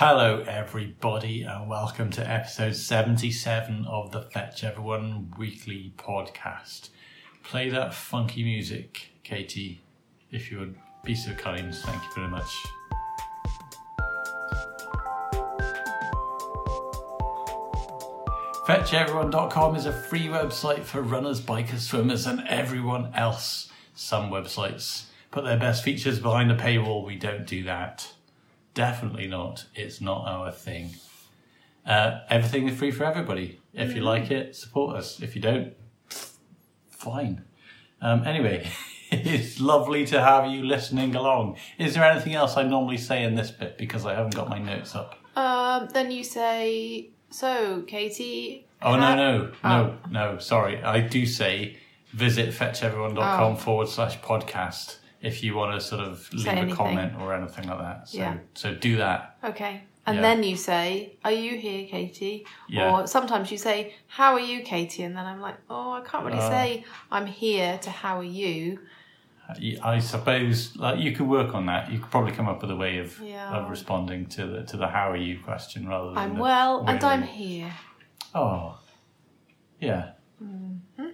Hello, everybody, and welcome to episode 77 of the Fetch Everyone weekly podcast. Play that funky music, Katie, if you would be so kind. Thank you very much. FetchEveryone.com is a free website for runners, bikers, swimmers, and everyone else. Some websites put their best features behind a paywall. We don't do that. Definitely not. It's not our thing. Uh, everything is free for everybody. If you like it, support us. If you don't, fine. Um, anyway, it's lovely to have you listening along. Is there anything else I normally say in this bit because I haven't got my notes up? Um, then you say, so Katie. Oh, no, no, no, no, sorry. I do say visit fetcheveryone.com Oh. forward slash podcast if you want to sort of leave a comment or anything like that. So, Yeah. so do that. Okay. And Yeah. then you say, are you here, Katie? Yeah. Or sometimes you say, how are you, Katie? And then I'm like, oh, I can't really Oh. say I'm here to how are you. I suppose like you could work on that. You could probably come up with a way of Yeah. of responding to the to the how are you question rather than I'm well and I'm here. Oh, yeah. Mm-hmm.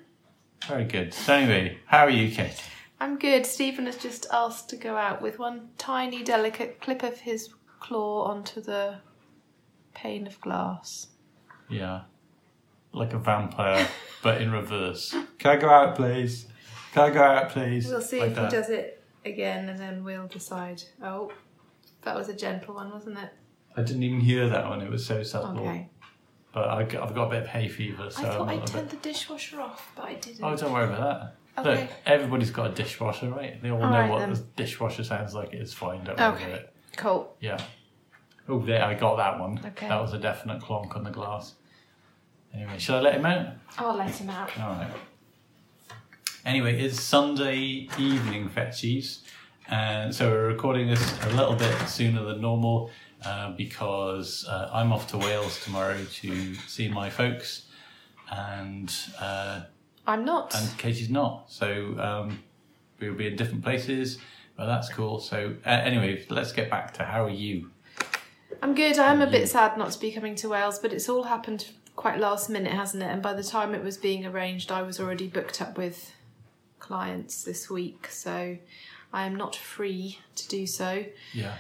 Very good. So anyway, how are you, Kate? I'm good. Stephen has just asked to go out with one tiny, delicate clip of his claw onto the pane of glass. Yeah, like a vampire, but in reverse. Can I go out, please? Can I go out, please? We'll see Like if that. he does it again and then we'll decide. Oh, that was a gentle one, wasn't it? I didn't even hear that one. It was so subtle. Okay. But I, have got a bit of hay fever, so I thought I'm I a turned bit... the dishwasher off, but I didn't. Oh, don't worry about that. Okay. Look, everybody's got a dishwasher, right? They all All know right, what then. the dishwasher sounds like. It's fine. Don't worry Okay. about it. Cool. Yeah. Oh, there, I got that one. Okay. That was a definite clonk on the glass. Anyway, shall I let him out? I'll let him out. All right. Anyway, it's Sunday evening, Fetchies. And so we're recording this a little bit sooner than normal uh, because uh, I'm off to Wales tomorrow to see my folks. And uh, I'm not. and Katie's not. So um, we'll be in different places, but that's cool. So uh, anyway, let's get back to how are you? I'm good. I'm a bit sad not to be coming to Wales, but it's all happened quite last minute, hasn't it? And by the time it was being arranged, I was already booked up with clients this week, so I am not free to do so. Yeah.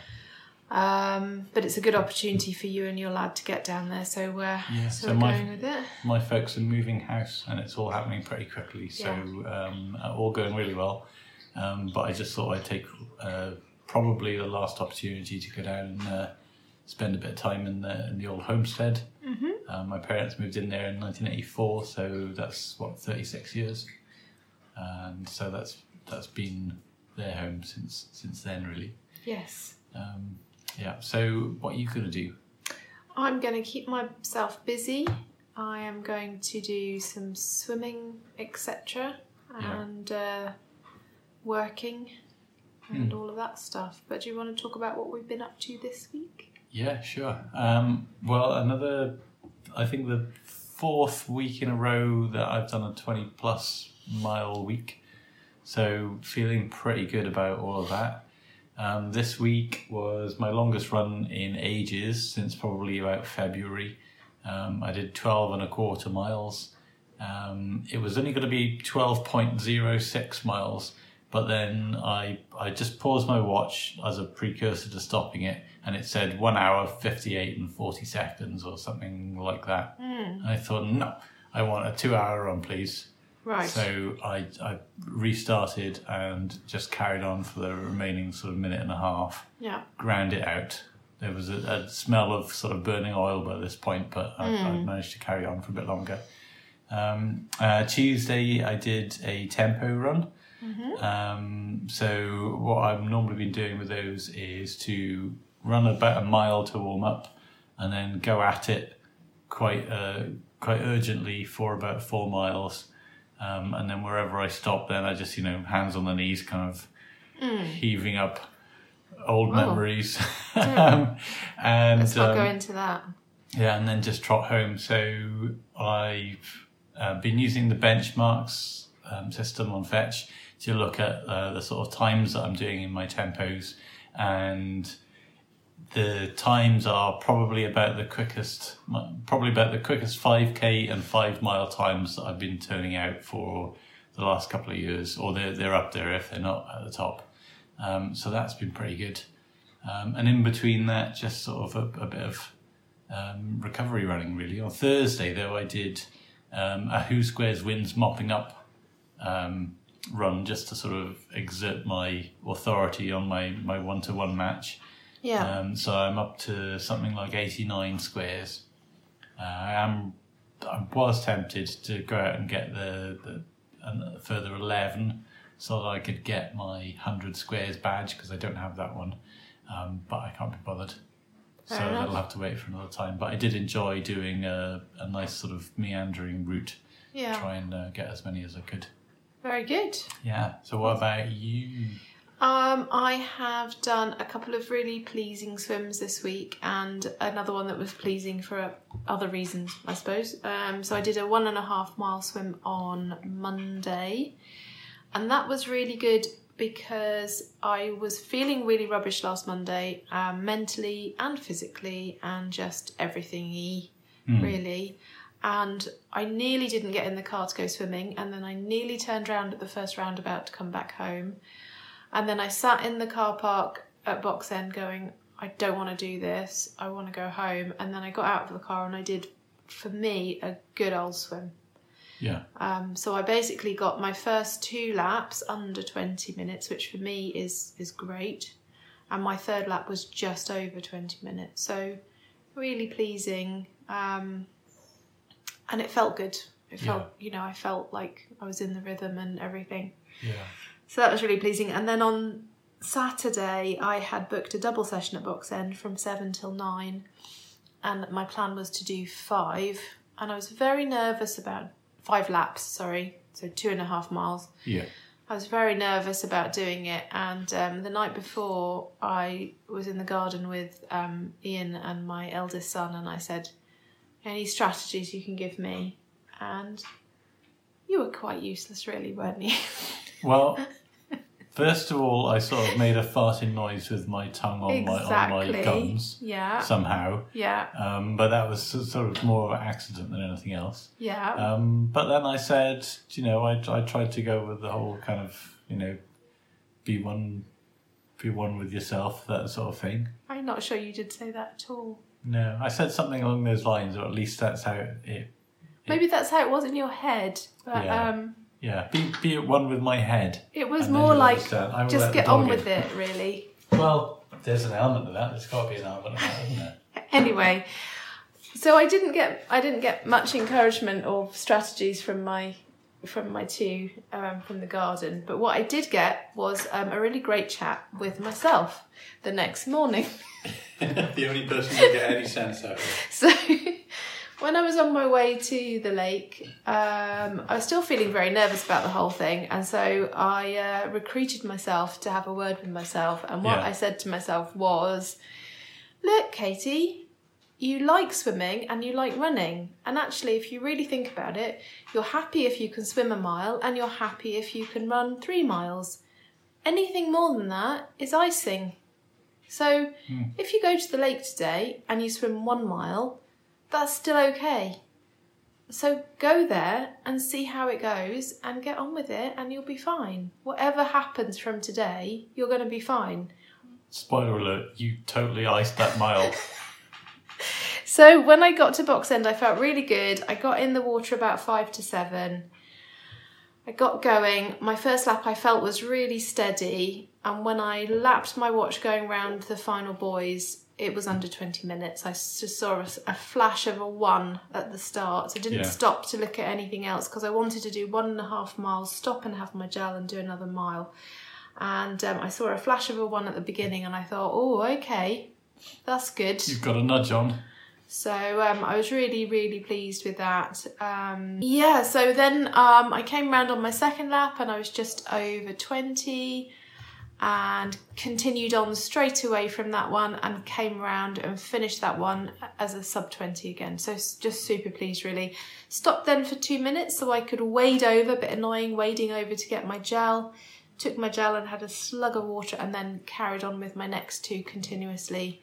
Um, but it's a good opportunity for you and your lad to get down there, so, uh, Yeah, so, so we're my- going with it. My folks are moving house, and it's all happening pretty quickly. So um, uh, all going really well. Um, but I just thought I'd take uh, probably the last opportunity to go down and uh, spend a bit of time in the in the old homestead. Mm-hmm. Um, my parents moved in there in 1984, so that's what 36 years, and so that's that's been their home since since then, really. Yes. Um, yeah. So what are you gonna do? I'm going to keep myself busy. I am going to do some swimming, etc., Yeah. and uh, working and all of that stuff. But do you want to talk about what we've been up to this week? Yeah, sure. Um, well, another, I think the fourth week in a row that I've done a 20 plus mile week. So feeling pretty good about all of that. Um, this week was my longest run in ages since probably about February. Um, I did 12 and a quarter miles. Um, it was only going to be 12.06 miles, but then I, I just paused my watch as a precursor to stopping it, and it said one hour, 58 and 40 seconds, or something like that. And I thought, no, I want a two hour run, please. Right. So I, I restarted and just carried on for the remaining sort of minute and a half yeah. ground it out. There was a, a smell of sort of burning oil by this point, but I, I managed to carry on for a bit longer. Um, uh, Tuesday, I did a tempo run. Um, so what I've normally been doing with those is to run about a mile to warm up, and then go at it quite uh, quite urgently for about four miles. Um, and then wherever I stop, then I just you know hands on the knees, kind of heaving up old memories. um, and Let's not um, go into that. yeah, and then just trot home. So I've uh, been using the benchmarks um, system on Fetch to look at uh, the sort of times that I'm doing in my tempos, and the times are probably about the quickest, probably about the quickest 5k and 5 mile times that I've been turning out for the last couple of years, or they're, they're up there if they're not at the top. Um, so that's been pretty good. Um, and in between that, just sort of a, a bit of um, recovery running really. On Thursday, though, I did um, a Who Squares Wins mopping up um, run just to sort of exert my authority on my, my one to one match. Yeah. Um, so I'm up to something like 89 squares. Uh, I am. I was tempted to go out and get the, the further 11 so that I could get my 100 squares badge because I don't have that one. Um, but I can't be bothered. Fair so enough. that'll have to wait for another time. But I did enjoy doing a, a nice sort of meandering route. Yeah. Try and uh, get as many as I could. Very good. Yeah. So what about you? Um, I have done a couple of really pleasing swims this week, and another one that was pleasing for other reasons, I suppose. Um, so I did a one and a half mile swim on Monday, and that was really good because I was feeling really rubbish last Monday, um, mentally and physically, and just everything y, really. And I nearly didn't get in the car to go swimming, and then I nearly turned round at the first roundabout to come back home. And then I sat in the car park at Box End going, I don't want to do this. I want to go home. And then I got out of the car and I did, for me, a good old swim. Yeah. Um, so I basically got my first two laps under 20 minutes, which for me is is great. And my third lap was just over 20 minutes. So really pleasing. Um, and it felt good. It felt, Yeah. you know, I felt like I was in the rhythm and everything. Yeah. So that was really pleasing. And then on Saturday, I had booked a double session at Box End from seven till nine, and my plan was to do five. And I was very nervous about five laps, sorry, so two and a half miles. Yeah. I was very nervous about doing it, and um, the night before, I was in the garden with um, Ian and my eldest son, and I said, "Any strategies you can give me?" And you were quite useless, really, weren't you? Well, first of all, I sort of made a farting noise with my tongue on my on my gums Yeah. somehow, Yeah. um, but that was sort of more of an accident than anything else. Yeah. Um, but then I said, you know, I I tried to go with the whole kind of you know, be one, be one with yourself, that sort of thing. I'm not sure you did say that at all. No, I said something along those lines, or at least that's how it. it Maybe that's how it was in your head, but Yeah. um, yeah, be be at one with my head. it was And then more you'll like understand. I will let just the get dog on in. with it, really. Well, there's an element of that. There's got to be an element of that, isn't there? Anyway, so I didn't get I didn't get much encouragement or strategies from my from my two um, from the garden, but what I did get was um, a really great chat with myself the next morning. the only person who get any sense out of it. So when I was on my way to the lake, um, I was still feeling very nervous about the whole thing, and so I uh, recruited myself to have a word with myself. And what Yeah. I said to myself was, "Look, Katie, you like swimming and you like running, and actually, if you really think about it, you're happy if you can swim a mile, and you're happy if you can run three miles. Anything more than that is icing." So, if you go to the lake today and you swim one mile, that's still okay. So, go there and see how it goes and get on with it, and you'll be fine. Whatever happens from today, you're going to be fine. Spoiler alert, you totally iced that mile. So, when I got to Box End, I felt really good. I got in the water about five to seven. I got going. My first lap I felt was really steady, and when I lapped my watch going round the final buoys, it was under 20 minutes. I just saw a, a flash of a one at the start. So I didn't Yeah. stop to look at anything else because I wanted to do one and a half miles, stop and have my gel, and do another mile. And um, I saw a flash of a one at the beginning, and I thought, oh, okay, that's good. You've got a nudge on. So um, I was really, really pleased with that. Um, yeah, so then um, I came round on my second lap and I was just over 20 and continued on straight away from that one and came round and finished that one as a sub 20 again. So just super pleased, really. Stopped then for two minutes so I could wade over, bit annoying, wading over to get my gel. Took my gel and had a slug of water and then carried on with my next two continuously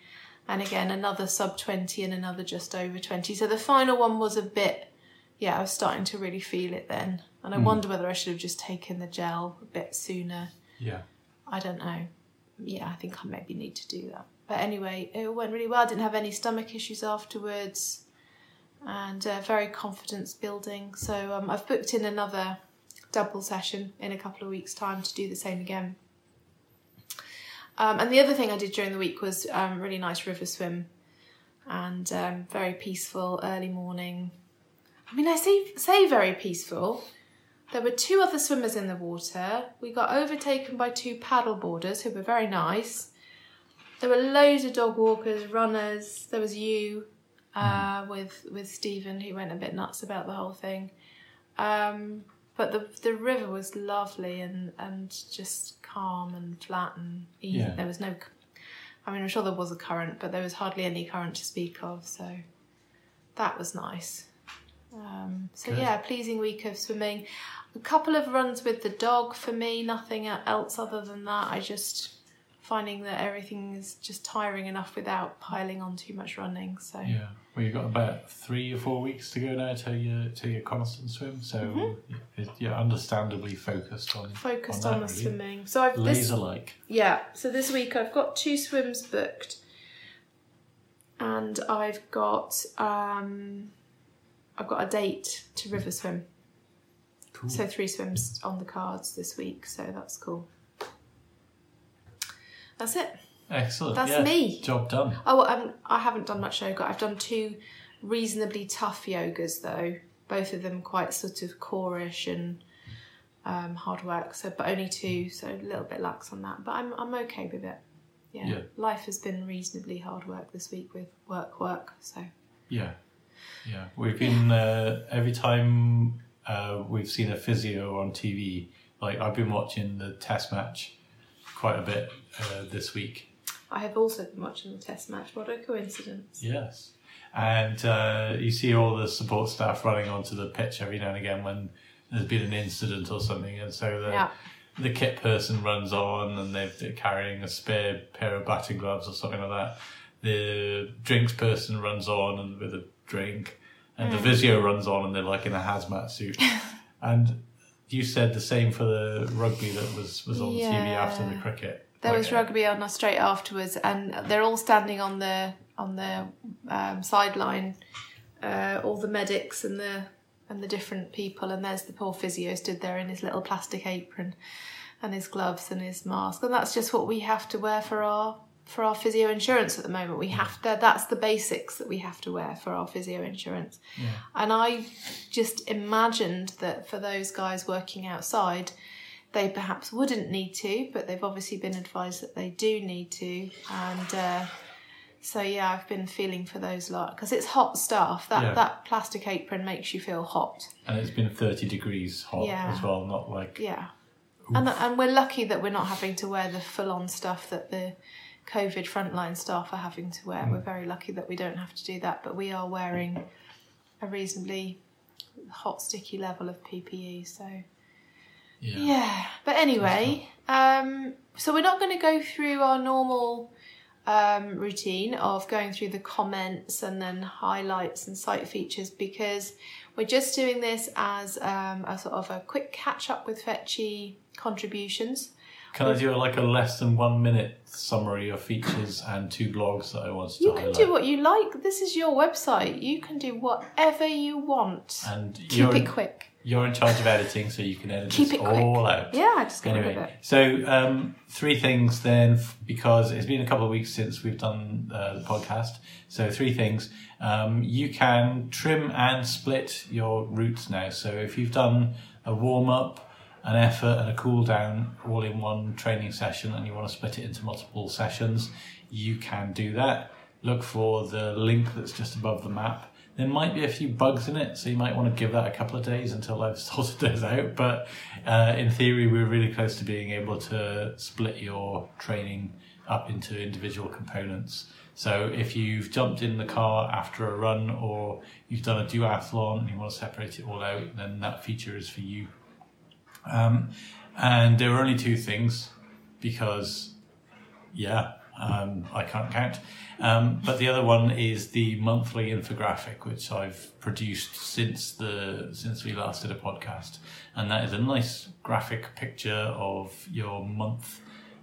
and again another sub 20 and another just over 20. So the final one was a bit, yeah, I was starting to really feel it then. And I hmm. wonder whether I should have just taken the gel a bit sooner. Yeah. I don't know. Yeah, I think I maybe need to do that. But anyway, it went really well. I didn't have any stomach issues afterwards and uh, very confidence building. So um, I've booked in another double session in a couple of weeks' time to do the same again. Um, and the other thing I did during the week was um, really nice river swim and um, very peaceful early morning. I mean, I say say very peaceful. There were two other swimmers in the water. We got overtaken by two paddle boarders who were very nice. There were loads of dog walkers, runners. There was you uh, with with Stephen who went a bit nuts about the whole thing. Um, but the the river was lovely and and just calm and flat and easy. Yeah. There was no, I mean, I'm sure there was a current, but there was hardly any current to speak of. So that was nice. Um, so Good. yeah, pleasing week of swimming. A couple of runs with the dog for me. Nothing else other than that. I just finding that everything is just tiring enough without piling on too much running. So Yeah. Well, you've got about three or four weeks to go now to your till your constant swim, so Mm-hmm. you're understandably focused on focused on on, that, the really. swimming. So I've this laser like. Yeah, so this week I've got two swims booked, and I've got um, I've got a date to river swim. Cool. So three swims on the cards this week. So that's cool. That's it. Excellent. That's yeah. me. Job done. Oh, um, I haven't done much yoga. I've done two reasonably tough yogas though. Both of them quite sort of core-ish and um, hard work. So, but only two, so a little bit lax on that. But I'm I'm okay with it. Yeah. Yeah. Life has been reasonably hard work this week with work, work. So Yeah. Yeah. We've been uh, every time uh, we've seen a physio on TV. Like I've been watching the test match quite a bit uh, this week. I have also been watching the test match. What a coincidence! Yes. And uh, you see all the support staff running onto the pitch every now and again when there's been an incident or something, and so the Yeah. the kit person runs on and they're, they're carrying a spare pair of batting gloves or something like that. The drinks person runs on and with a drink, and the Mm. physio runs on and they're like in a hazmat suit. and you said the same for the rugby that was was on the TV after the cricket. There Like, was rugby on us straight afterwards, and they're all standing on the on the um, sideline, uh, all the medics and the and the different people, and there's the poor physio stood there in his little plastic apron, and his gloves and his mask, and that's just what we have to wear for our for our physio insurance at the moment. We have to. That's the basics that we have to wear for our physio insurance. And I just imagined that for those guys working outside, they perhaps wouldn't need to, but they've obviously been advised that they do need to. And uh, so, yeah, I've been feeling for those a lot because it's hot stuff. That Yeah. that plastic apron makes you feel hot. and it's been thirty degrees hot Yeah. as well, not like Yeah. And, and we're lucky that we're not having to wear the full on stuff that the COVID frontline staff are having to wear. We're very lucky that we don't have to do that, but we are wearing a reasonably hot, sticky level of PPE. So, yeah. yeah. But anyway, um, so we're not going to go through our normal um, routine of going through the comments and then highlights and site features because we're just doing this as um, a sort of a quick catch up with Fetchy contributions. Can I do like a less than one minute summary of features and two blogs that I wanted to You can highlight? do what you like. This is your website. You can do whatever you want. and Keep you're, it quick. you're in charge of editing, so you can edit Keep this it quick. all out. Yeah, I just rid of Anyway, it. so um, three things then, f- because it's been a couple of weeks since we've done uh, the podcast. So three things. Um, you can trim and split your routes now. So if you've done a warm up, an effort, and a cool down all in one training session, and you want to split it into multiple sessions, you can do that. Look for the link that's just above the map. There might be a few bugs in it, so you might want to give that a couple of days until I've sorted those out. But uh, in theory, we're really close to being able to split your training up into individual components. So if you've jumped in the car after a run or you've done a duathlon and you want to separate it all out, then that feature is for you. Um, and there were only two things because, yeah, Um, I can't count. Um, but the other one is the monthly infographic, which I've produced since the since we last did a podcast, and that is a nice graphic picture of your month.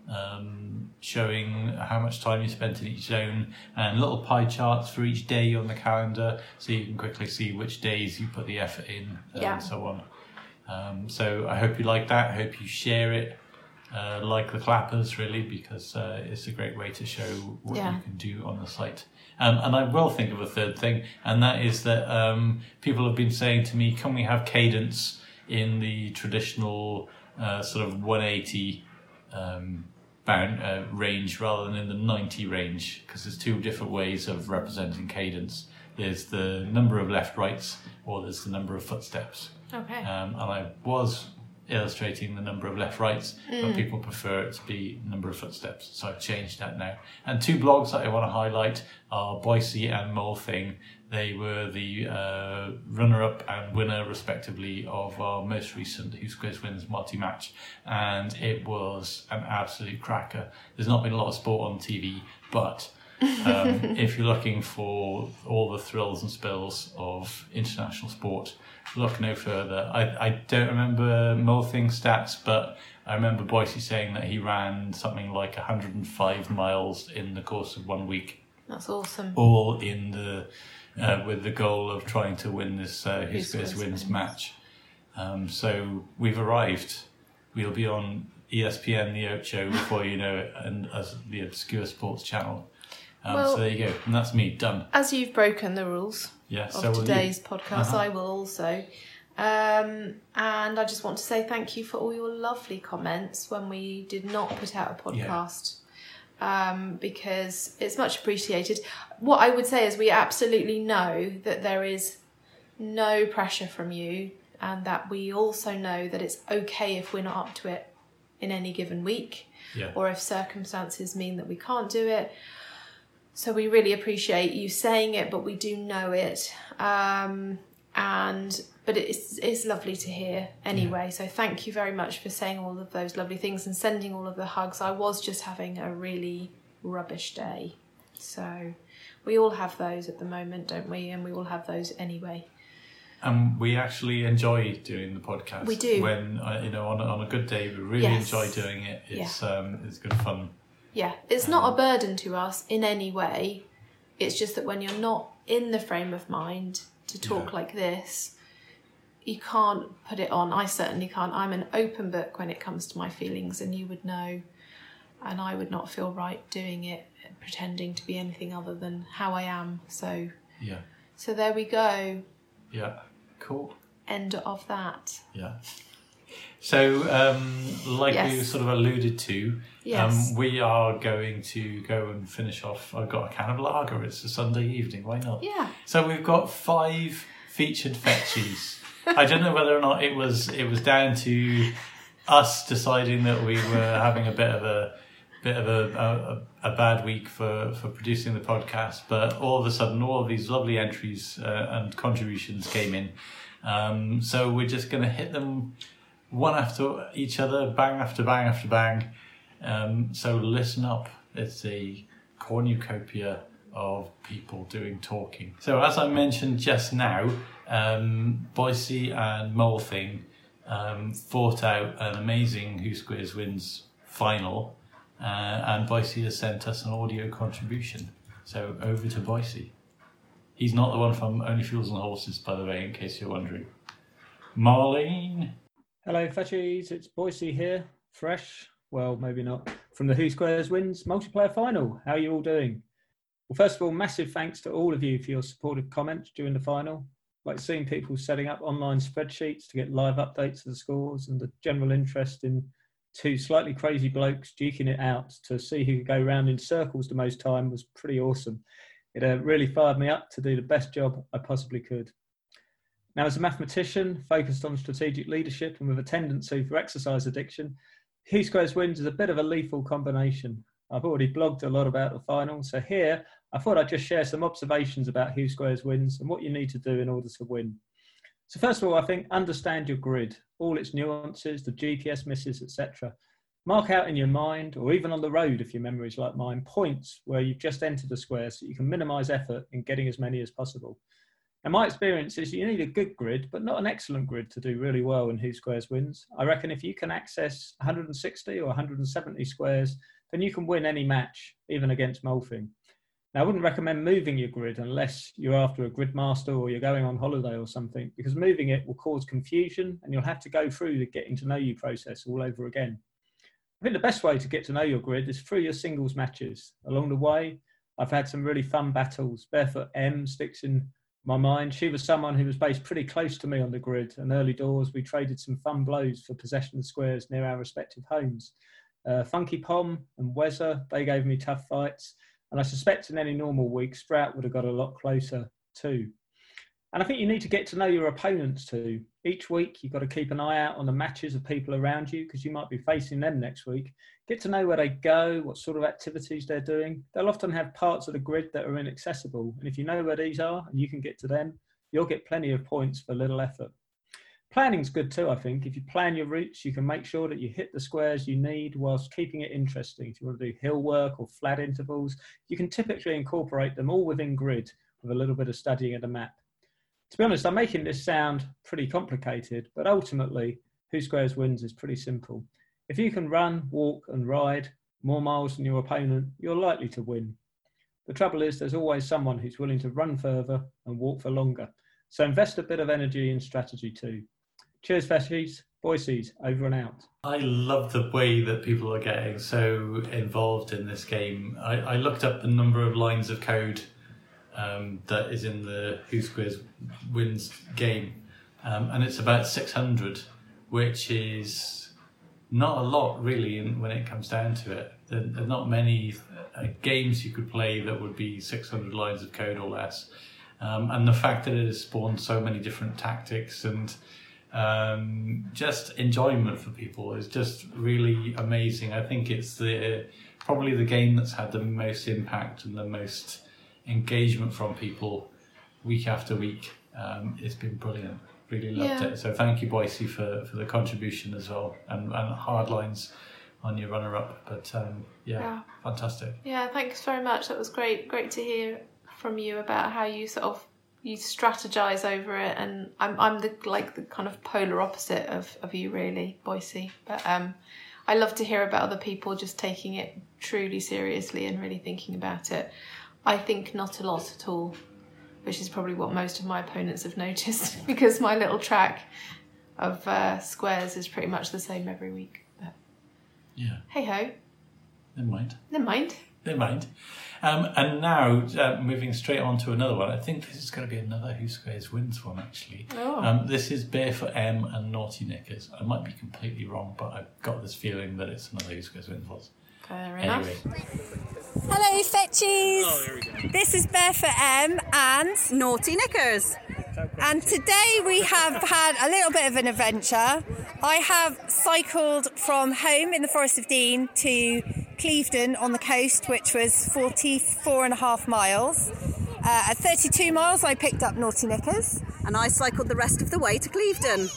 Um, showing how much time you spent in each zone and little pie charts for each day on the calendar so you can quickly see which days you put the effort in Yeah. and so on. Um, so I hope you like that. I hope you share it uh, like the clappers, really, because uh, it's a great way to show what Yeah. you can do on the site. Um, and I will think of a third thing, and that is that um, people have been saying to me, can we have cadence in the traditional uh, sort of 180 um, bound, uh, range rather than in the 90 range? Because there's two different ways of representing cadence. There's the number of left rights, or there's the number of footsteps. Okay. Um, and I was illustrating the number of left rights, Mm. but people prefer it to be number of footsteps. So I've changed that now. And two blogs that I want to highlight are Boycie and Molthing. They were the uh, runner-up and winner, respectively, of our most recent Who Squares Wins multi-match, and it was an absolute cracker. There's not been a lot of sport on TV, but um, if you're looking for all the thrills and spills of international sport, look no further. I, I don't remember Molthing stats, but I remember Boycie saying that he ran something like 105 miles in the course of one week, That's awesome. all in the uh, with the goal of trying to win this uh, Who Who Squares Squares Wins Wins. match. Um, so we've arrived. We'll be on ESPN The Ocho before you know it, and as the obscure sports channel. Um, Well- so there you go, and that's me done. As you've broken the rules Yeah. of so will today's podcast, Uh-huh. I will also. Um, and I just want to say thank you for all your lovely comments when we did not put out a Yeah. podcast. Um, because it's much appreciated. What I would say is, we absolutely know that there is no pressure from you, and that we also know that it's okay if we're not up to it in any given week, Yeah. or if circumstances mean that we can't do it. So we really appreciate you saying it, but we do know it. Um, and but it's it's lovely to hear anyway. So thank you very much for saying all of those lovely things and sending all of the hugs. I was just having a really rubbish day, so we all have those at the moment, don't we? And we all have those anyway. And we actually enjoy doing the podcast. We do. When uh, you know, on a, on a good day, we really Yes. enjoy doing it. It's um, it's good fun. Yeah, it's not a burden to us in any way. It's just that when you're not in the frame of mind to talk Yeah. like this, you can't put it on. I certainly can't. I'm an open book when it comes to my feelings, and you would know. And I would not feel right doing it, pretending to be anything other than how I am. So, Yeah. so there we go. Yeah. Cool. End of that. Yeah. So, um, like we Yes. sort of alluded to, Yes. um, we are going to go and finish off. I've got a can of lager. It's a Sunday evening. Why not? Yeah. So we've got five featured fetches. I don't know whether or not it was it was down to us deciding that we were having a bit of a bit of a, a, a bad week for, for producing the podcast, but all of a sudden, all of these lovely entries uh, and contributions came in. Um, so we're just going to hit them one after each other, bang after bang after bang. Um, so listen up. It's a cornucopia of people doing talking. So as I mentioned just now, um, Boycie and Molthing um, fought out an amazing Who Squares Wins final, uh, and Boycie has sent us an audio contribution. So over to Boycie. He's not the one from Only Fools and Horses, by the way, in case you're wondering. Marlene. Hello, Fetchies. It's Boycie here, fresh. Well, maybe not. From the Who Squares Wins multiplayer final. How are you all doing? Well, first of all, massive thanks to all of you for your supportive comments during the final. Like seeing people setting up online spreadsheets to get live updates of the scores and the general interest in two slightly crazy blokes duking it out to see who could go round in circles the most time was pretty awesome. It uh, really fired me up to do the best job I possibly could. Now, as a mathematician focused on strategic leadership and with a tendency for exercise addiction, Who Squares Wins is a bit of a lethal combination. I've already blogged a lot about the final, so here I thought I'd just share some observations about Who Squares Wins and what you need to do in order to win. So, first of all, I think understand your grid, all its nuances, the GPS misses, etc. Mark out in your mind, or even on the road if your memory is like mine, points where you've just entered a square so you can minimise effort in getting as many as possible. And my experience is you need a good grid, but not an excellent grid to do really well in Who Squares Wins. I reckon if you can access 160 or 170 squares, then you can win any match, even against Molfing. Now, I wouldn't recommend moving your grid unless you're after a grid master or you're going on holiday or something, because moving it will cause confusion and you'll have to go through the getting to know you process all over again. I think the best way to get to know your grid is through your singles matches. Along the way, I've had some really fun battles. Barefoot M sticks in my mind. She was someone who was based pretty close to me on the grid, and early doors we traded some fun blows for possession of squares near our respective homes. Uh, Funky Pom and Wezza, they gave me tough fights. And I suspect in any normal week, Sprout would have got a lot closer too. And I think you need to get to know your opponents too. Each week, you've got to keep an eye out on the matches of people around you because you might be facing them next week. Get to know where they go, what sort of activities they're doing. They'll often have parts of the grid that are inaccessible. And if you know where these are and you can get to them, you'll get plenty of points for little effort. Planning's good too, I think. If you plan your routes, you can make sure that you hit the squares you need whilst keeping it interesting. If you want to do hill work or flat intervals, you can typically incorporate them all within grid with a little bit of studying of the map. To be honest, I'm making this sound pretty complicated, but ultimately, Who Squares Wins is pretty simple. If you can run, walk, and ride more miles than your opponent, you're likely to win. The trouble is, there's always someone who's willing to run further and walk for longer. So invest a bit of energy in strategy too. Cheers, Fetchies. Boycie's, over and out. I love the way that people are getting so involved in this game. I, I looked up the number of lines of code um, that is in the Who Squares Wins game, um, and it's about 600, which is not a lot really in, when it comes down to it. There, there are not many uh, games you could play that would be 600 lines of code or less. Um, and the fact that it has spawned so many different tactics and um, just enjoyment for people is just really amazing. I think it's the probably the game that's had the most impact and the most engagement from people week after week. Um, it's been brilliant. Really loved Yeah. it. So thank you, Boycie, for, for the contribution as well and, and hard lines on your runner up. But um, yeah, Yeah. fantastic. Yeah, thanks very much. That was great. Great to hear from you about how you sort of you strategize over it, and I'm I'm the like the kind of polar opposite of of you really, Boycie. But um, I love to hear about other people just taking it truly seriously and really thinking about it. I think not a lot at all, which is probably what most of my opponents have noticed because my little track of uh, squares is pretty much the same every week. But Yeah, hey ho, never mind. never mind. Never mind. Um, and now, uh, moving straight on to another one. I think this is going to be another Who Squares Wins one, actually. Oh. Um, this is Barefoot M and Naughty Knickers. I might be completely wrong, but I've got this feeling that it's another Who Squares Wins one. Fair enough. Anyway, Hello, Fetchies. This is Barefoot M and Naughty knickers. and today we have had a little bit of an adventure. I have cycled from home in the Forest of Dean to Clevedon on the coast, which was 44 and a half miles. Uh, at 32 miles, I picked up Naughty Knickers And I cycled the rest of the way to Clevedon.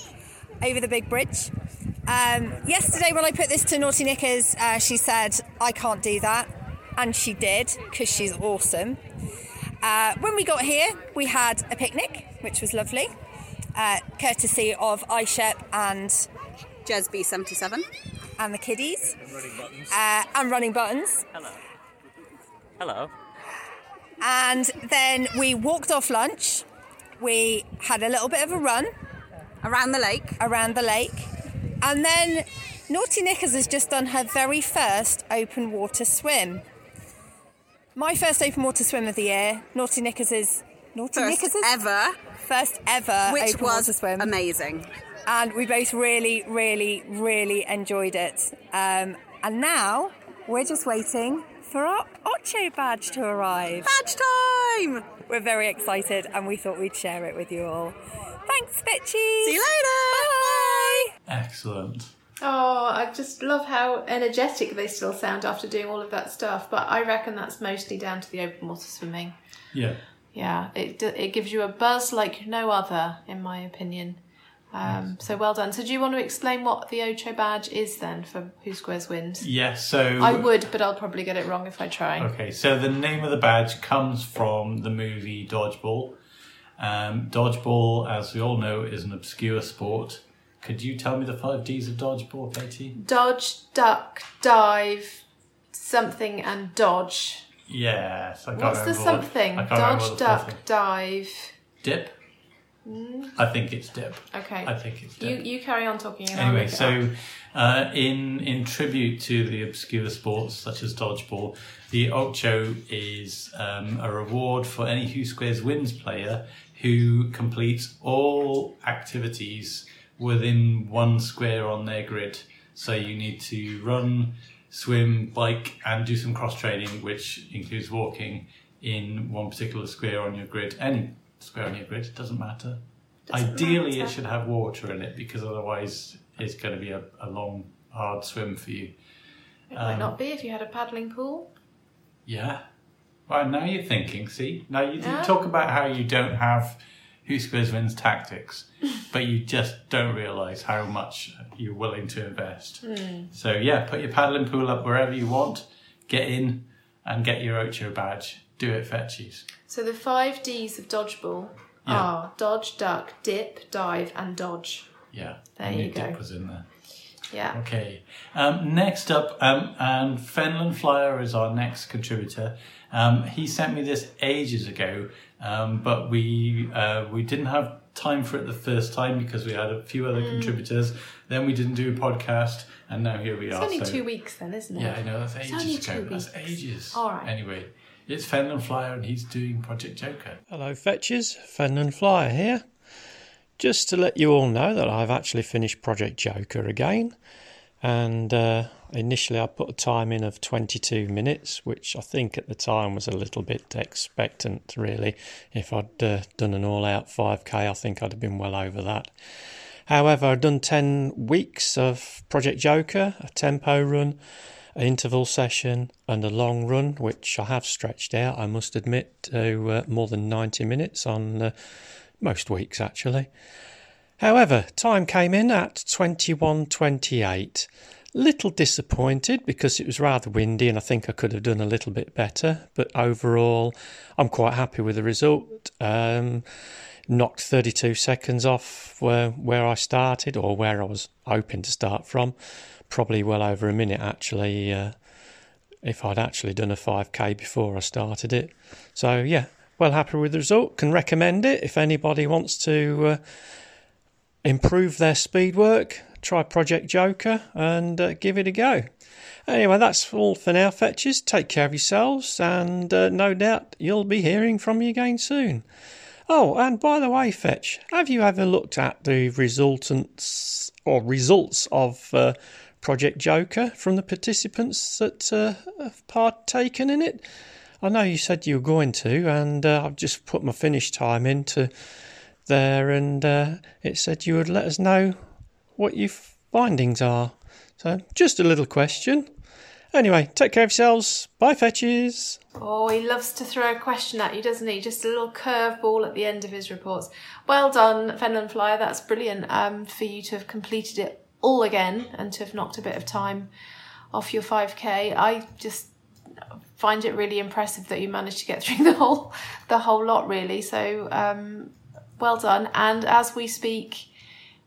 over the big bridge. Um, yesterday, when I put this to Naughty Knickers, uh, she said, I can't do that. And she did, because she's awesome. Uh, when we got here, we had a picnic, which was lovely, uh, courtesy of iShep and, Jesby 77. and the kiddies. Uh, and running buttons. Hello. Hello. And then we walked off lunch. We had a little bit of a run. Around the lake. around the lake. And then Naughty Knickers has just done her very first open water swim. My first open water swim of the year. Naughty Knickers is Naughty First Knickers' ever, first ever which open was water swim, amazing. and we both really, really, really enjoyed it. Um, and now we're just waiting for our Ocho badge to arrive. Badge time! We're very excited, and we thought we'd share it with you all. Thanks, bitches. See you later! Bye. excellent. Oh, I just love how energetic they still sound after doing all of that stuff. But I reckon that's mostly down to the open water swimming. Yeah. Yeah, it it gives you a buzz like no other, in my opinion. Um, so well done. So do you want to explain what the Ocho badge is then for Who Squares Wins? Yes, so I would, but I'll probably get it wrong if I try. Okay, so the name of the badge comes from the movie Dodgeball. Um, dodgeball, as we all know, is an obscure sport. Could you tell me the five D's of dodgeball, Katie? Dodge, duck, dive, something, and dodge. Yes, I can't What's the remember what- something? I can't remember Dodge, what the fourth duck, dive. Dip. I think it's dip. Okay. I think it's dip. You you carry on talking. And I'll Anyway, look it so uh, in in tribute to the obscure sports such as dodgeball, the Ocho is um, a reward for any Who Squares Wins player who completes all activities within one square on their grid. So you need to run, swim, bike, and do some cross training, which includes walking in one particular square on your grid. Any square on your grid, it doesn't matter. Doesn't Ideally, matter. it should have water in it because otherwise, it's going to be a, a long, hard swim for you. it might um, not be if you had a paddling pool. Yeah. Right, now you're thinking, see? Now you, Yeah. talk about how you don't have Who Squares Wins tactics, but you just don't realise how much you're willing to invest. Hmm. So, yeah, put your paddling pool up wherever you want, get in and get your Ocho badge. Do it, fetchies. So the five D's of dodgeball Yeah. are dodge, duck, dip, dive, and dodge. Yeah. There you go. Dip was in there. Yeah. Okay. Um, next up, um, and Fenland Flyer is our next contributor. Um, he sent me this ages ago, um, but we uh, we didn't have time for it the first time because we had a few other contributors. Then we didn't do a podcast, and now here we. It's are. only so- two weeks then, isn't it? Yeah, I know that's It's ages only ago. two That's weeks. ages. All right. Anyway, it's Fenland Flyer, and he's doing Project Joker. Hello, Fetchers. Fenland Flyer here. Just to let you all know that I've actually finished Project Joker again. And uh, initially, I put a time in of 22 minutes, which I think at the time was a little bit expectant, really. If I'd uh, done an all out 5k, I think I'd have been well over that. However, I've done 10 weeks of Project Joker, a tempo run, an interval session, and a long run, which I have stretched out, I must admit, to uh, more than 90 minutes on uh, most weeks actually. However, time came in at 21.28. Little disappointed because it was rather windy and I think I could have done a little bit better, but overall, I'm quite happy with the result. Um, knocked 32 seconds off where, where I started or where I was hoping to start from. Probably well over a minute actually, uh, if I'd actually done a 5k before I started it. So, yeah, well happy with the result. Can recommend it if anybody wants to uh, improve their speed work. Try Project Joker and uh, give it a go. Anyway, that's all for now, fetches. Take care of yourselves, and uh, no doubt you'll be hearing from me again soon. Oh, and by the way, Fetch, have you ever looked at the resultants or results of uh, Project Joker from the participants that uh, have partaken in it? I know you said you were going to, and uh, I've just put my finish time into there, and uh, it said you would let us know what your findings are. So, just a little question. Anyway, take care of yourselves. Bye, fetches. Oh, he loves to throw a question at you, doesn't he? Just a little curveball at the end of his reports. Well done, Fenland Flyer. That's brilliant um, for you to have completed it all again and to have knocked a bit of time off your 5k. I just find it really impressive that you managed to get through the whole the whole lot really. So um, well done. And as we speak,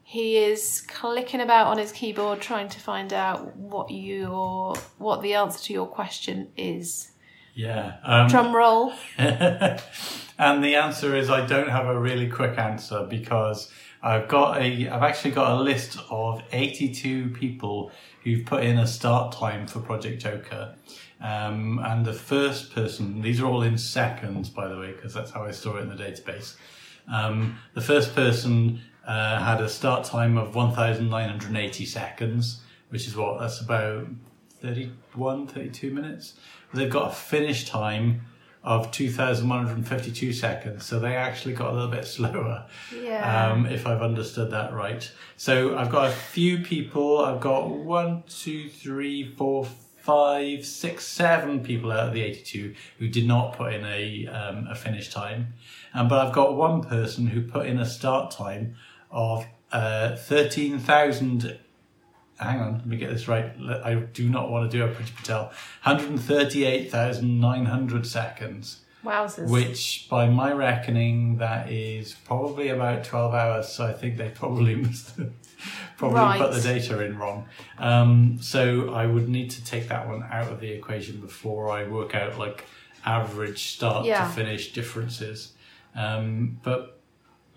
he is clicking about on his keyboard trying to find out what your what the answer to your question is. Yeah. Um, Drum roll. and the answer is I don't have a really quick answer because I've got a I've actually got a list of 82 people who've put in a start time for Project Joker. Um, and the first person, these are all in seconds, by the way, because that's how I store it in the database. Um, the first person uh, had a start time of 1,980 seconds, which is what? That's about 31, 32 minutes. They've got a finish time of 2,152 seconds, so they actually got a little bit slower, Yeah. um, if I've understood that right. So I've got a few people. I've got one, two, three, four, five, six, seven people out of the 82 who did not put in a, um, a finish time. Um, but I've got one person who put in a start time of uh, 13,000. Hang on, let me get this right. I do not want to do a Priti Patel. 138,900 seconds, Wowzers. which by my reckoning, that is probably about 12 hours. So I think they probably missed probably Right. put the data in wrong. Um, so I would need to take that one out of the equation before I work out like average start Yeah. to finish differences. Um, but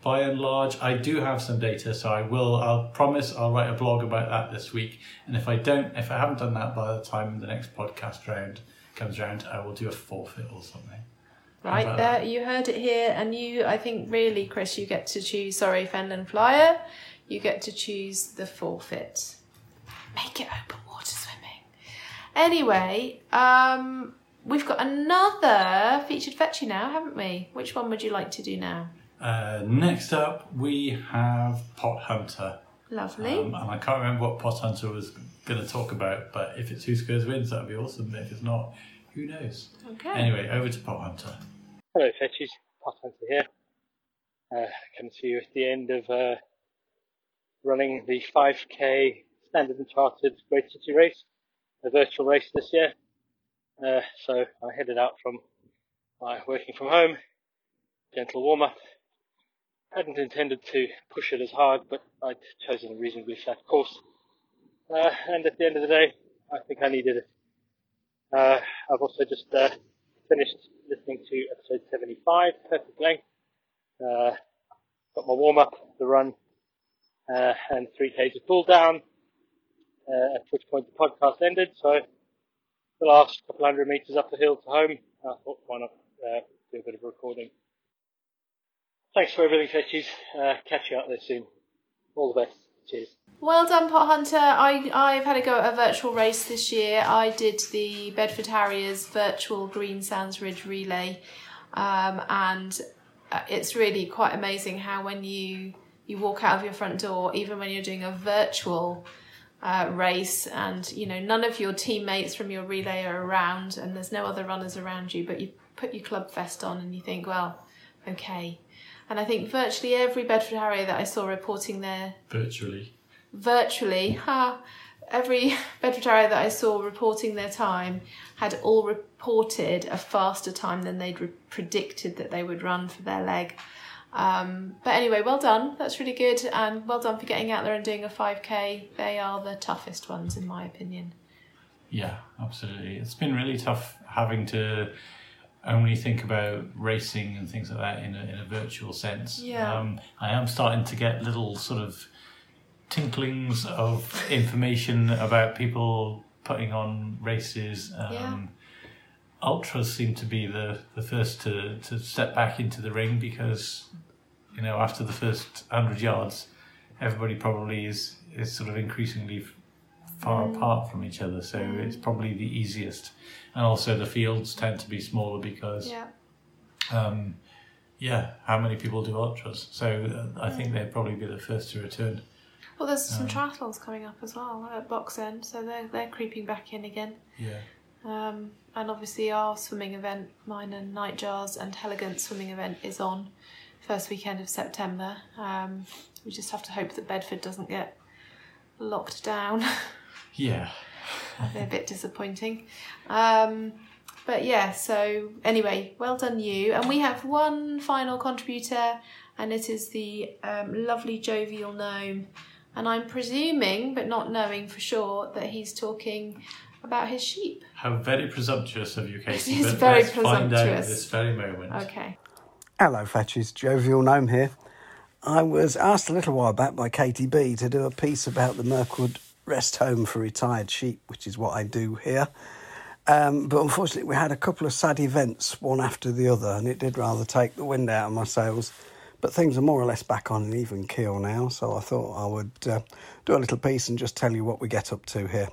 by and large, I do have some data, so I will. I'll promise I'll write a blog about that this week. And if I don't, if I haven't done that by the time the next podcast round comes around, I will do a forfeit or something. Right there, you heard it here, and you, I think, really, Chris, you get to choose. Sorry, Fenland Flyer, you get to choose the forfeit. Make it open water swimming. Anyway, um, we've got another featured fetchy now, haven't we? Which one would you like to do now? Uh, next up, we have Pot Hunter. Lovely. Um, and I can't remember what Pot Hunter was going to talk about, but if it's Who Squares Wins, that'd be awesome. If it's not, who knows? okay. Anyway, over to Pot Hunter. Hello, Fetchies. Pot Hunter here. Uh, come to you at the end of uh, running the 5k Standard and Chartered Great City Race, a virtual race this year. Uh, so I headed out from my working from home, gentle warm up. Hadn't intended to push it as hard, but I'd chosen a reasonably flat course. Uh, and at the end of the day, I think I needed it. Uh, I've also just uh, finished listening to episode 75, perfect length. Uh, got my warm up, the run, uh, and three Ks of cool down. Uh, at which point the podcast ended. So the last couple hundred meters up the hill to home, I thought why not uh, do a bit of recording. Thanks for everything, Fetchies. Uh, catch you out there soon. All the best. Cheers. Well done, Pot Hunter. I, I've had a go at a virtual race this year. I did the Bedford Harriers virtual Green Sands Ridge Relay, um, and uh, it's really quite amazing how when you you walk out of your front door, even when you're doing a virtual uh, race, and you know none of your teammates from your relay are around, and there's no other runners around you, but you put your club vest on and you think, well, okay. And I think virtually every Bedford Harrier that I saw reporting their Virtually. virtually, ha, every Bedford Harrier that I saw reporting their time had all reported a faster time than they'd re- predicted that they would run for their leg. Um, but anyway, well done. That's really good, and well done for getting out there and doing a 5k. They are the toughest ones, in my opinion. Yeah, absolutely. It's been really tough having to only think about racing and things like that in a, in a virtual sense. Yeah. Um, I am starting to get little sort of tinklings of information about people putting on races. Um, Yeah. Ultras seem to be the, the first to, to step back into the ring because, you know, after the first 100 yards, everybody probably is, is sort of increasingly far apart from each other, so it's probably the easiest. And also, the fields tend to be smaller because, Yeah. um, yeah, how many people do ultras? So uh, I think they'd probably be the first to return. Well, there's some triathlons coming up as well at Box End, so they're they're creeping back in again. Yeah, Um, and obviously, our swimming event, mine and Nightjar's and Elegant swimming event, is on first weekend of September. Um, we just have to hope that Bedford doesn't get locked down. yeah, a bit disappointing. Um, but yeah, so anyway, well done you. And we have one final contributor, and it is the um, lovely jovial gnome. And I'm presuming, but not knowing for sure, that he's talking about his sheep. how very presumptuous of you, Katie. It is very let's find out presumptuous. this very moment. Okay. Hello, Fetchies. Jovial Gnome here. I was asked a little while back by Katie B to do a piece about the Mirkwood Rest Home for Retired Sheep, which is what I do here. Um, but unfortunately, we had a couple of sad events, one after the other, and it did rather take the wind out of my sails. But things are more or less back on an even keel now, so I thought I would uh, do a little piece and just tell you what we get up to here.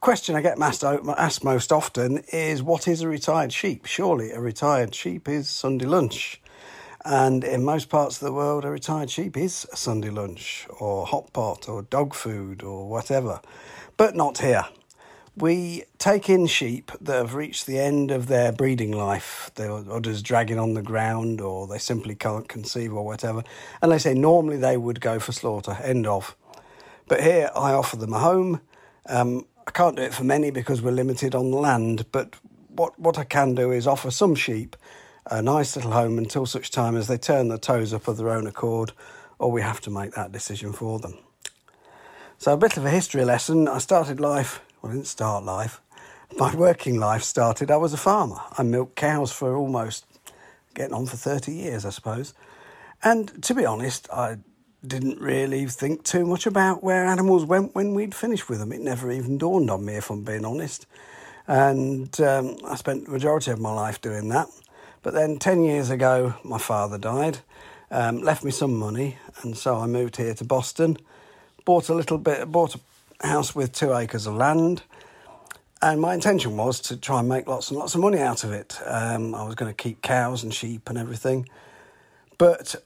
Question I get asked, most often is what is a retired sheep? Surely a retired sheep is Sunday lunch. And in most parts of the world, a retired sheep is a Sunday lunch or hot pot or dog food or whatever. But not here. we take in sheep that have reached the end of their breeding life. They're others dragging on the ground or they simply can't conceive or whatever. And they say normally they would go for slaughter, end of. But here I offer them a home. Um, I can't do it for many because we're limited on land, but what, what I can do is offer some sheep a nice little home until such time as they turn their toes up of their own accord, or we have to make that decision for them. So, a bit of a history lesson. I started life, well, I didn't start life. My working life started, I was a farmer. I milked cows for almost getting on for 30 years, I suppose. And to be honest, I didn't really think too much about where animals went when we'd finished with them. It never even dawned on me, if I'm being honest. And um, I spent the majority of my life doing that. But then 10 years ago, my father died, um, left me some money, and so I moved here to Boston, bought a little bit, bought a house with two acres of land. And my intention was to try and make lots and lots of money out of it. Um, I was going to keep cows and sheep and everything. But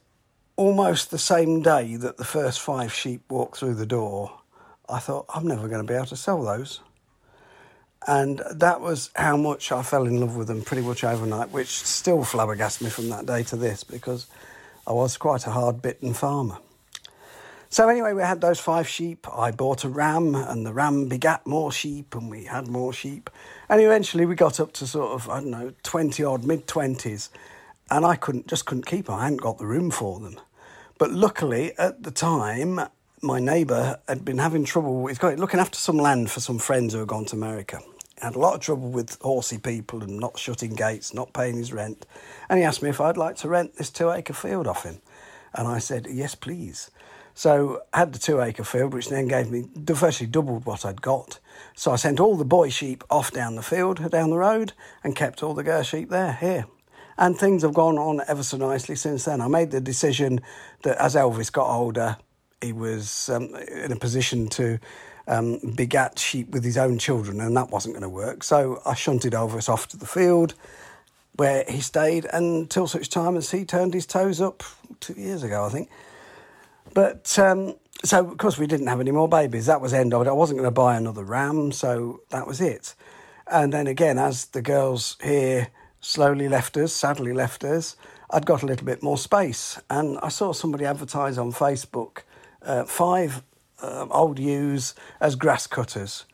almost the same day that the first five sheep walked through the door, I thought, I'm never going to be able to sell those. And that was how much I fell in love with them pretty much overnight, which still flabbergasted me from that day to this because I was quite a hard bitten farmer. So, anyway, we had those five sheep. I bought a ram, and the ram begat more sheep, and we had more sheep. And eventually we got up to sort of, I don't know, 20 odd, mid 20s. And I couldn't, just couldn't keep them. I hadn't got the room for them. But luckily, at the time, my neighbour had been having trouble. Got looking after some land for some friends who had gone to America had a lot of trouble with horsey people and not shutting gates, not paying his rent. And he asked me if I'd like to rent this two acre field off him. And I said, yes, please. So I had the two acre field, which then gave me virtually doubled what I'd got. So I sent all the boy sheep off down the field, down the road, and kept all the girl sheep there, here. And things have gone on ever so nicely since then. I made the decision that as Elvis got older, he was um, in a position to um, begat sheep with his own children, and that wasn't going to work. So I shunted Elvis off to the field where he stayed until such time as he turned his toes up two years ago, I think. But um, so, of course, we didn't have any more babies. That was end of it. I wasn't going to buy another ram, so that was it. And then again, as the girls here slowly left us, sadly left us, I'd got a little bit more space. And I saw somebody advertise on Facebook uh, five um, old ewes as grass cutters.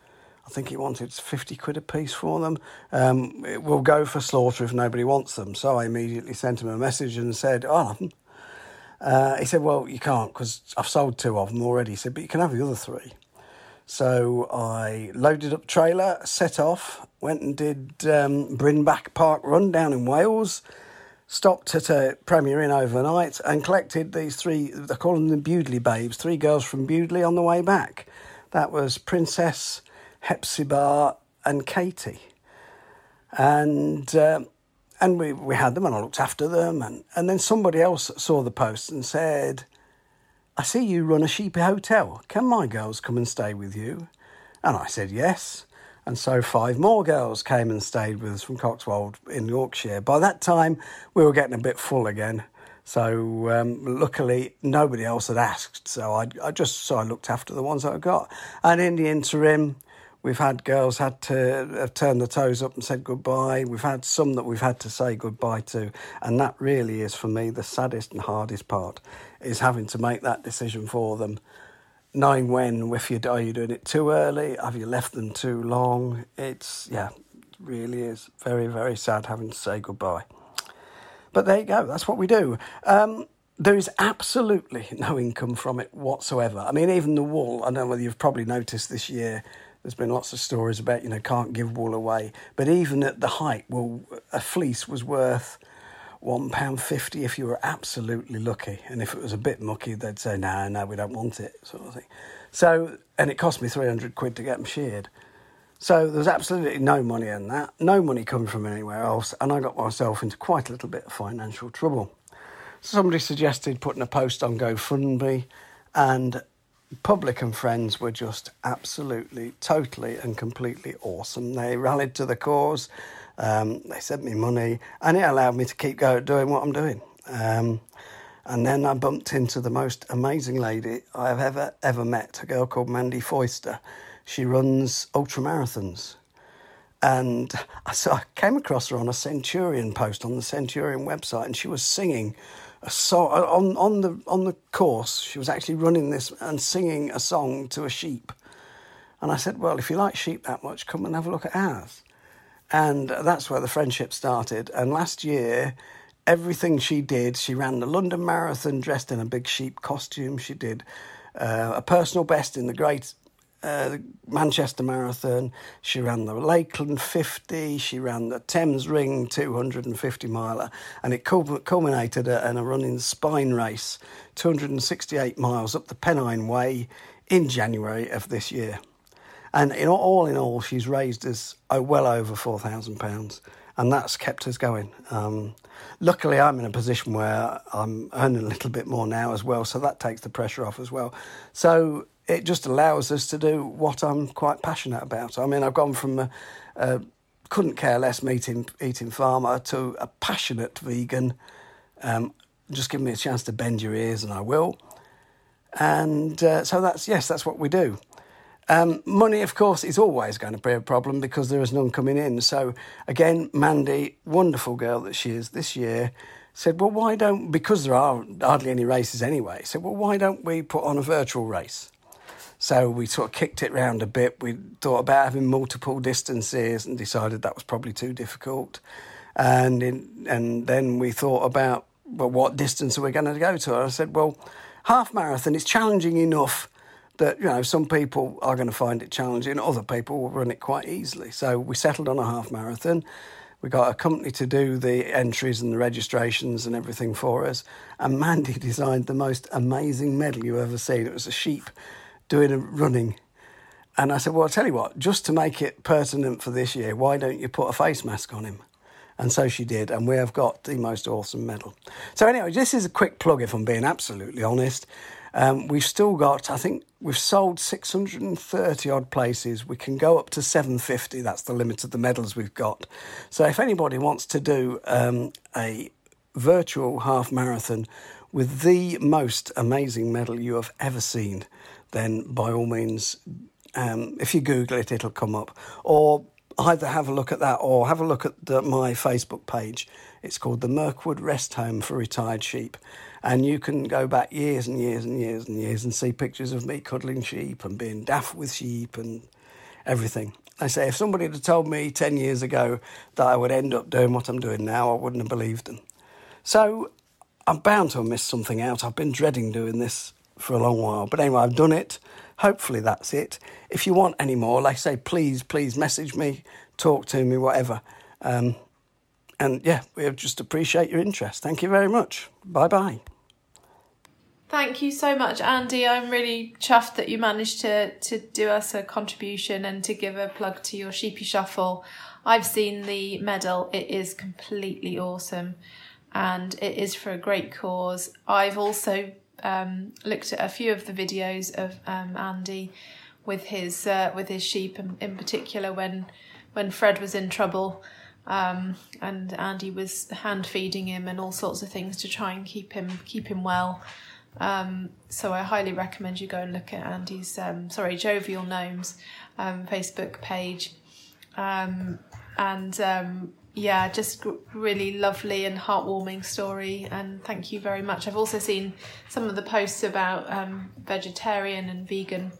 I think he wanted 50 quid a piece for them. Um, we'll go for slaughter if nobody wants them. So I immediately sent him a message and said, Oh, uh, he said, Well, you can't because I've sold two of them already. He said, But you can have the other three. So I loaded up trailer, set off, went and did um, Park Run down in Wales stopped at a Premier Inn overnight and collected these three, I call them the Bewdley babes, three girls from Bewdley on the way back. That was Princess, Hepzibah, and Katie. And uh, and we, we had them and I looked after them. And, and then somebody else saw the post and said, I see you run a sheepy hotel. Can my girls come and stay with you? And I said, yes. And so five more girls came and stayed with us from Coxwold in Yorkshire. By that time, we were getting a bit full again. So um, luckily, nobody else had asked. So I, I just so I looked after the ones I got. And in the interim, we've had girls had to have turned the toes up and said goodbye. We've had some that we've had to say goodbye to, and that really is for me the saddest and hardest part is having to make that decision for them knowing when, if you are you doing it too early? Have you left them too long? It's yeah, really is very very sad having to say goodbye. But there you go. That's what we do. Um, there is absolutely no income from it whatsoever. I mean, even the wool. I don't know whether you've probably noticed this year. There's been lots of stories about you know can't give wool away, but even at the height, well, a fleece was worth £1.50 if you were absolutely lucky. And if it was a bit mucky, they'd say, no, nah, no, we don't want it, sort of thing. So, and it cost me 300 quid to get them sheared. So there's absolutely no money in that, no money coming from anywhere else, and I got myself into quite a little bit of financial trouble. Somebody suggested putting a post on GoFundMe, and public and friends were just absolutely, totally, and completely awesome. They rallied to the cause. Um, they sent me money, and it allowed me to keep going doing what I'm doing. Um, and then I bumped into the most amazing lady I have ever ever met, a girl called Mandy Foister, she runs ultra marathons. And so I came across her on a Centurion post on the Centurion website, and she was singing a song on, on the on the course. She was actually running this and singing a song to a sheep. And I said, "Well, if you like sheep that much, come and have a look at ours." And that's where the friendship started. And last year, everything she did, she ran the London Marathon dressed in a big sheep costume. She did uh, a personal best in the Great uh, Manchester Marathon. She ran the Lakeland 50. She ran the Thames Ring 250 miler. And it culminated in a running spine race, 268 miles up the Pennine Way in January of this year. And in all in all, she's raised us oh, well over four thousand pounds, and that's kept us going. Um, luckily, I'm in a position where I'm earning a little bit more now as well, so that takes the pressure off as well. So it just allows us to do what I'm quite passionate about. I mean, I've gone from a, a couldn't care less eating eating farmer to a passionate vegan. Um, just give me a chance to bend your ears, and I will. And uh, so that's yes, that's what we do. Um, money, of course, is always going to be a problem because there is none coming in. So, again, Mandy, wonderful girl that she is this year, said, Well, why don't, because there are hardly any races anyway, said, Well, why don't we put on a virtual race? So we sort of kicked it round a bit. We thought about having multiple distances and decided that was probably too difficult. And in, and then we thought about well, what distance are we going to go to? And I said, well, half marathon is challenging enough that you know some people are going to find it challenging, other people will run it quite easily. So we settled on a half marathon. We got a company to do the entries and the registrations and everything for us. And Mandy designed the most amazing medal you've ever seen. It was a sheep doing a running. And I said, Well, I'll tell you what, just to make it pertinent for this year, why don't you put a face mask on him? And so she did, and we have got the most awesome medal. So, anyway, this is a quick plug if I'm being absolutely honest. Um, we've still got, I think we've sold 630 odd places. We can go up to 750. That's the limit of the medals we've got. So if anybody wants to do um, a virtual half marathon with the most amazing medal you have ever seen, then by all means, um, if you Google it, it'll come up. Or either have a look at that or have a look at the, my Facebook page. It's called the Mirkwood Rest Home for Retired Sheep. And you can go back years and years and years and years and see pictures of me cuddling sheep and being daft with sheep and everything. I say, if somebody had told me 10 years ago that I would end up doing what I'm doing now, I wouldn't have believed them. So I'm bound to have missed something out. I've been dreading doing this for a long while. But anyway, I've done it. Hopefully that's it. If you want any more, like I say, please, please message me, talk to me, whatever. Um, and yeah, we just appreciate your interest. Thank you very much. Bye bye. Thank you so much, Andy. I'm really chuffed that you managed to to do us a contribution and to give a plug to your Sheepy Shuffle. I've seen the medal. It is completely awesome, and it is for a great cause. I've also um, looked at a few of the videos of um, Andy with his uh, with his sheep, in, in particular when when Fred was in trouble. Um, and Andy was hand feeding him and all sorts of things to try and keep him keep him well. Um, so I highly recommend you go and look at Andy's, um, sorry, Jovial Gnomes um, Facebook page. Um, and um, yeah, just really lovely and heartwarming story. And thank you very much. I've also seen some of the posts about um, vegetarian and vegan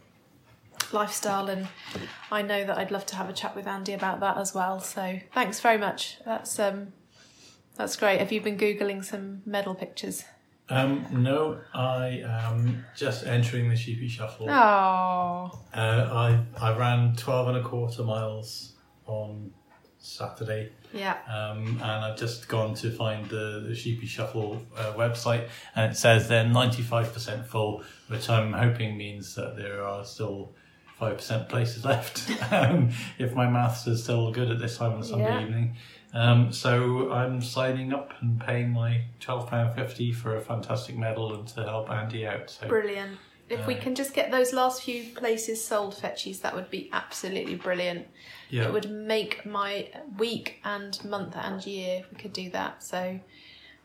lifestyle, and I know that I'd love to have a chat with Andy about that as well. So thanks very much. That's that's great. Have you been googling some medal pictures? Um, no, I am just entering the Sheepy Shuffle. Oh. Uh, I I ran 12 and a quarter miles on Saturday. Yeah. Um, and I've just gone to find the, the Sheepy Shuffle uh, website, and it says they're 95% full, which I'm hoping means that there are still 5% places left, um, if my maths is still good at this time on Sunday Yeah. evening. Um, so I'm signing up and paying my £12.50 for a fantastic medal and to help Andy out. So Brilliant. If we can just get those last few places sold, Fetchies, that would be absolutely brilliant. Yeah. It would make my week and month and year if we could do that. So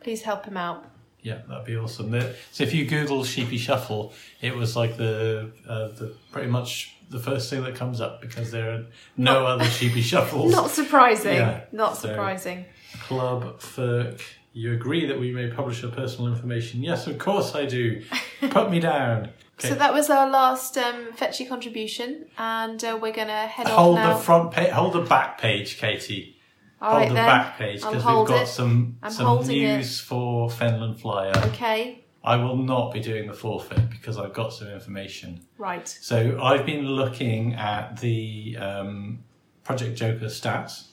please help him out. Yeah, that'd be awesome. The, so if you Google Sheepy Shuffle, it was like the uh, the pretty much the first thing that comes up because there are no other sheepy shuffles. Not surprising. Yeah, Not so- surprising. Club Ferk, you agree that we may publish your personal information? Yes, of course I do. Put me down. Okay. So that was our last um, fetchy contribution, and uh, we're going to head hold off now. the front page, hold the back page, Katie. All hold right the then. back page because we've got it. some I'm some holding it. news for Fenland Flyer. Okay, I will not be doing the forfeit because I've got some information. right. So I've been looking at the um, Project Joker stats.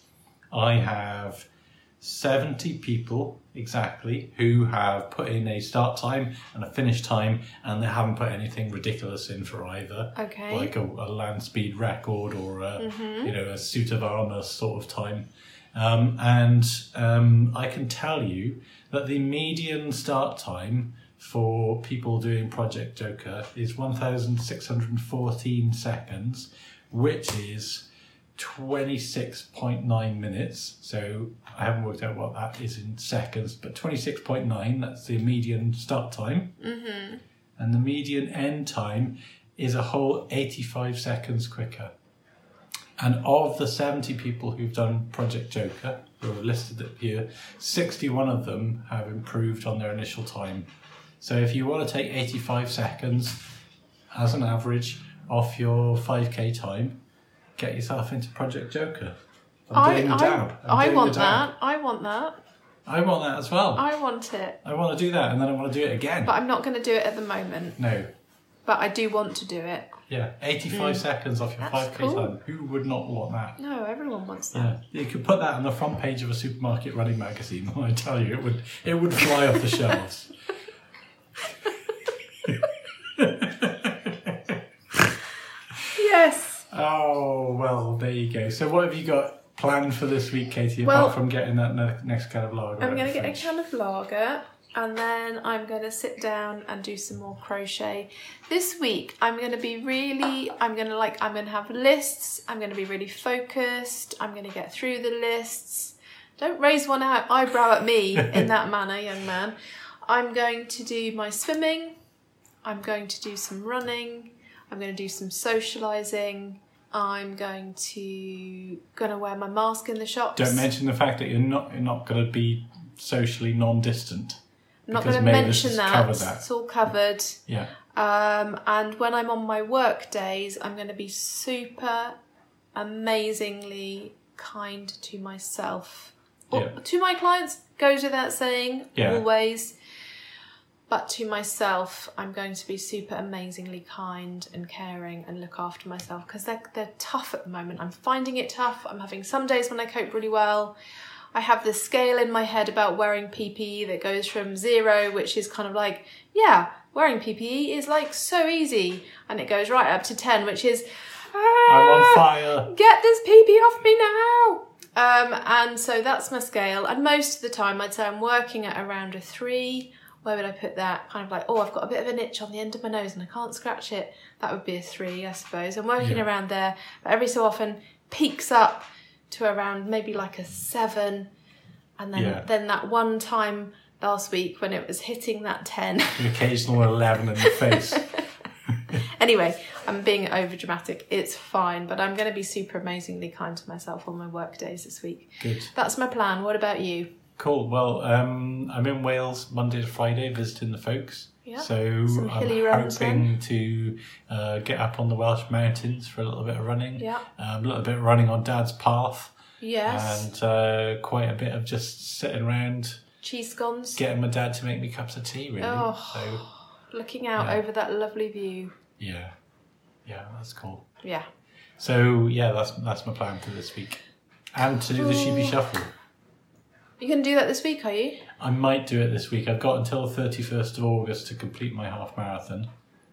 I have 70 people exactly who have put in a start time and a finish time, and they haven't put anything ridiculous in for either. Okay. Like a, a land speed record or a, you know a suit of armor sort of time. Um, and um, I can tell you that the median start time for people doing Project Joker is 1,614 seconds, which is 26.9 minutes. So I haven't worked out what that is in seconds, but 26.9, that's the median start time. Mm-hmm. And the median end time is a whole 85 seconds quicker. And of the 70 people who've done Project Joker, who are listed up here, 61 of them have improved on their initial time. So if you want to take 85 seconds as an average off your 5k time, get yourself into Project Joker. I'm I, doing the dab. I'm I doing want the dab. that. I want that. I want that as well. I, want it. I want to do that and then I want to do it again. But I'm not going to do it at the moment. no. But I do want to do it. Yeah, 85 hmm. seconds off your. That's 5k cool. time. Who would not want that? No, everyone wants that. Yeah, you could put that on the front page of a supermarket running magazine. I tell you, it would it would fly off the shelves. Yes. Oh well, there you go. So, what have you got planned for this week, Katie? Well- apart from getting that ne- next can of lager, I'm going to get a can of lager and then I'm going to sit down and do some more crochet. This week I'm going to be really, I'm going to like, I'm going to have lists, I'm going to be really focused, I'm going to get through the lists. Don't raise one eyebrow at me in that manner, young man. I'm going to do my swimming, I'm going to do some running, I'm going to do some socialising. I'm going to gonna wear my mask in the shops. Don't mention the fact that you're not you're not going to be socially non-distant. I'm not going to mention that. that. It's all covered. Yeah, Um, and when I'm on my work days, I'm going to be super amazingly kind to myself. Yeah. To my clients, goes without saying, Yeah. always. But to myself, I'm going to be super amazingly kind and caring and look after myself because they're, they're tough at the moment. I'm finding it tough. I'm having some days when I cope really well. I have this scale in my head about wearing PPE that goes from zero, which is kind of like, yeah, wearing PPE is like so easy, and it goes right up to 10, which is, I'm "Ah, on fire. get this PP off me now. Um, and so that's my scale. And most of the time, I'd say I'm working at around a three. Where would I put that? Kind of like, oh, I've got a bit of an itch on the end of my nose and I can't scratch it. That would be a three, I suppose. I'm working Yeah. around there, but every so often peaks up to around maybe like a seven. And then, Yeah. then that one time last week when it was hitting that 10. The occasional eleven in the face. Anyway, I'm being over dramatic. It's fine, but I'm going to be super amazingly kind to myself on my work days this week. Good. That's my plan. What about you? Cool. Well, um, I'm in Wales Monday to Friday visiting the folks. Yeah. So Some I'm hoping to uh, get up on the Welsh mountains for a little bit of running. Yeah. Um, a little bit of running on Dad's path. Yes. And uh, quite a bit of just sitting around Cheese scones. getting my dad to make me cups of tea, really. Oh. So, Looking out Yeah. over that lovely view. yeah. Yeah, that's cool. Yeah. So, yeah, that's that's my plan for this week. And to do the Sheepy Shuffle. You going to do that this week, are you? I might do it this week. I've got until the 31st of August to complete my half marathon.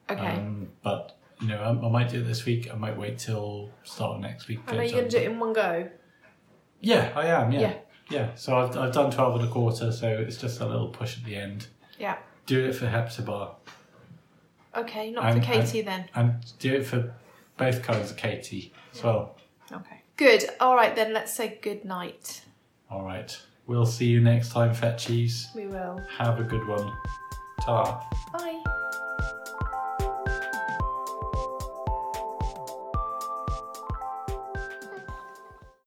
Okay. Um, but, you know, I, I might do it this week. I might wait till start of next week. Know you're going to do it in one go. Yeah, I am, yeah. Yeah. Yeah, so I've, I've done 12 and a quarter, so it's just a little push at the end. Yeah. Do it for Hepzibah. Okay, not And- for Katie then. And do it for both kinds of Katie as well. Okay. Good. All right then, let's say good night. All right. We'll see you next time, Fetchies. We will. Have a good one. Ta. Bye.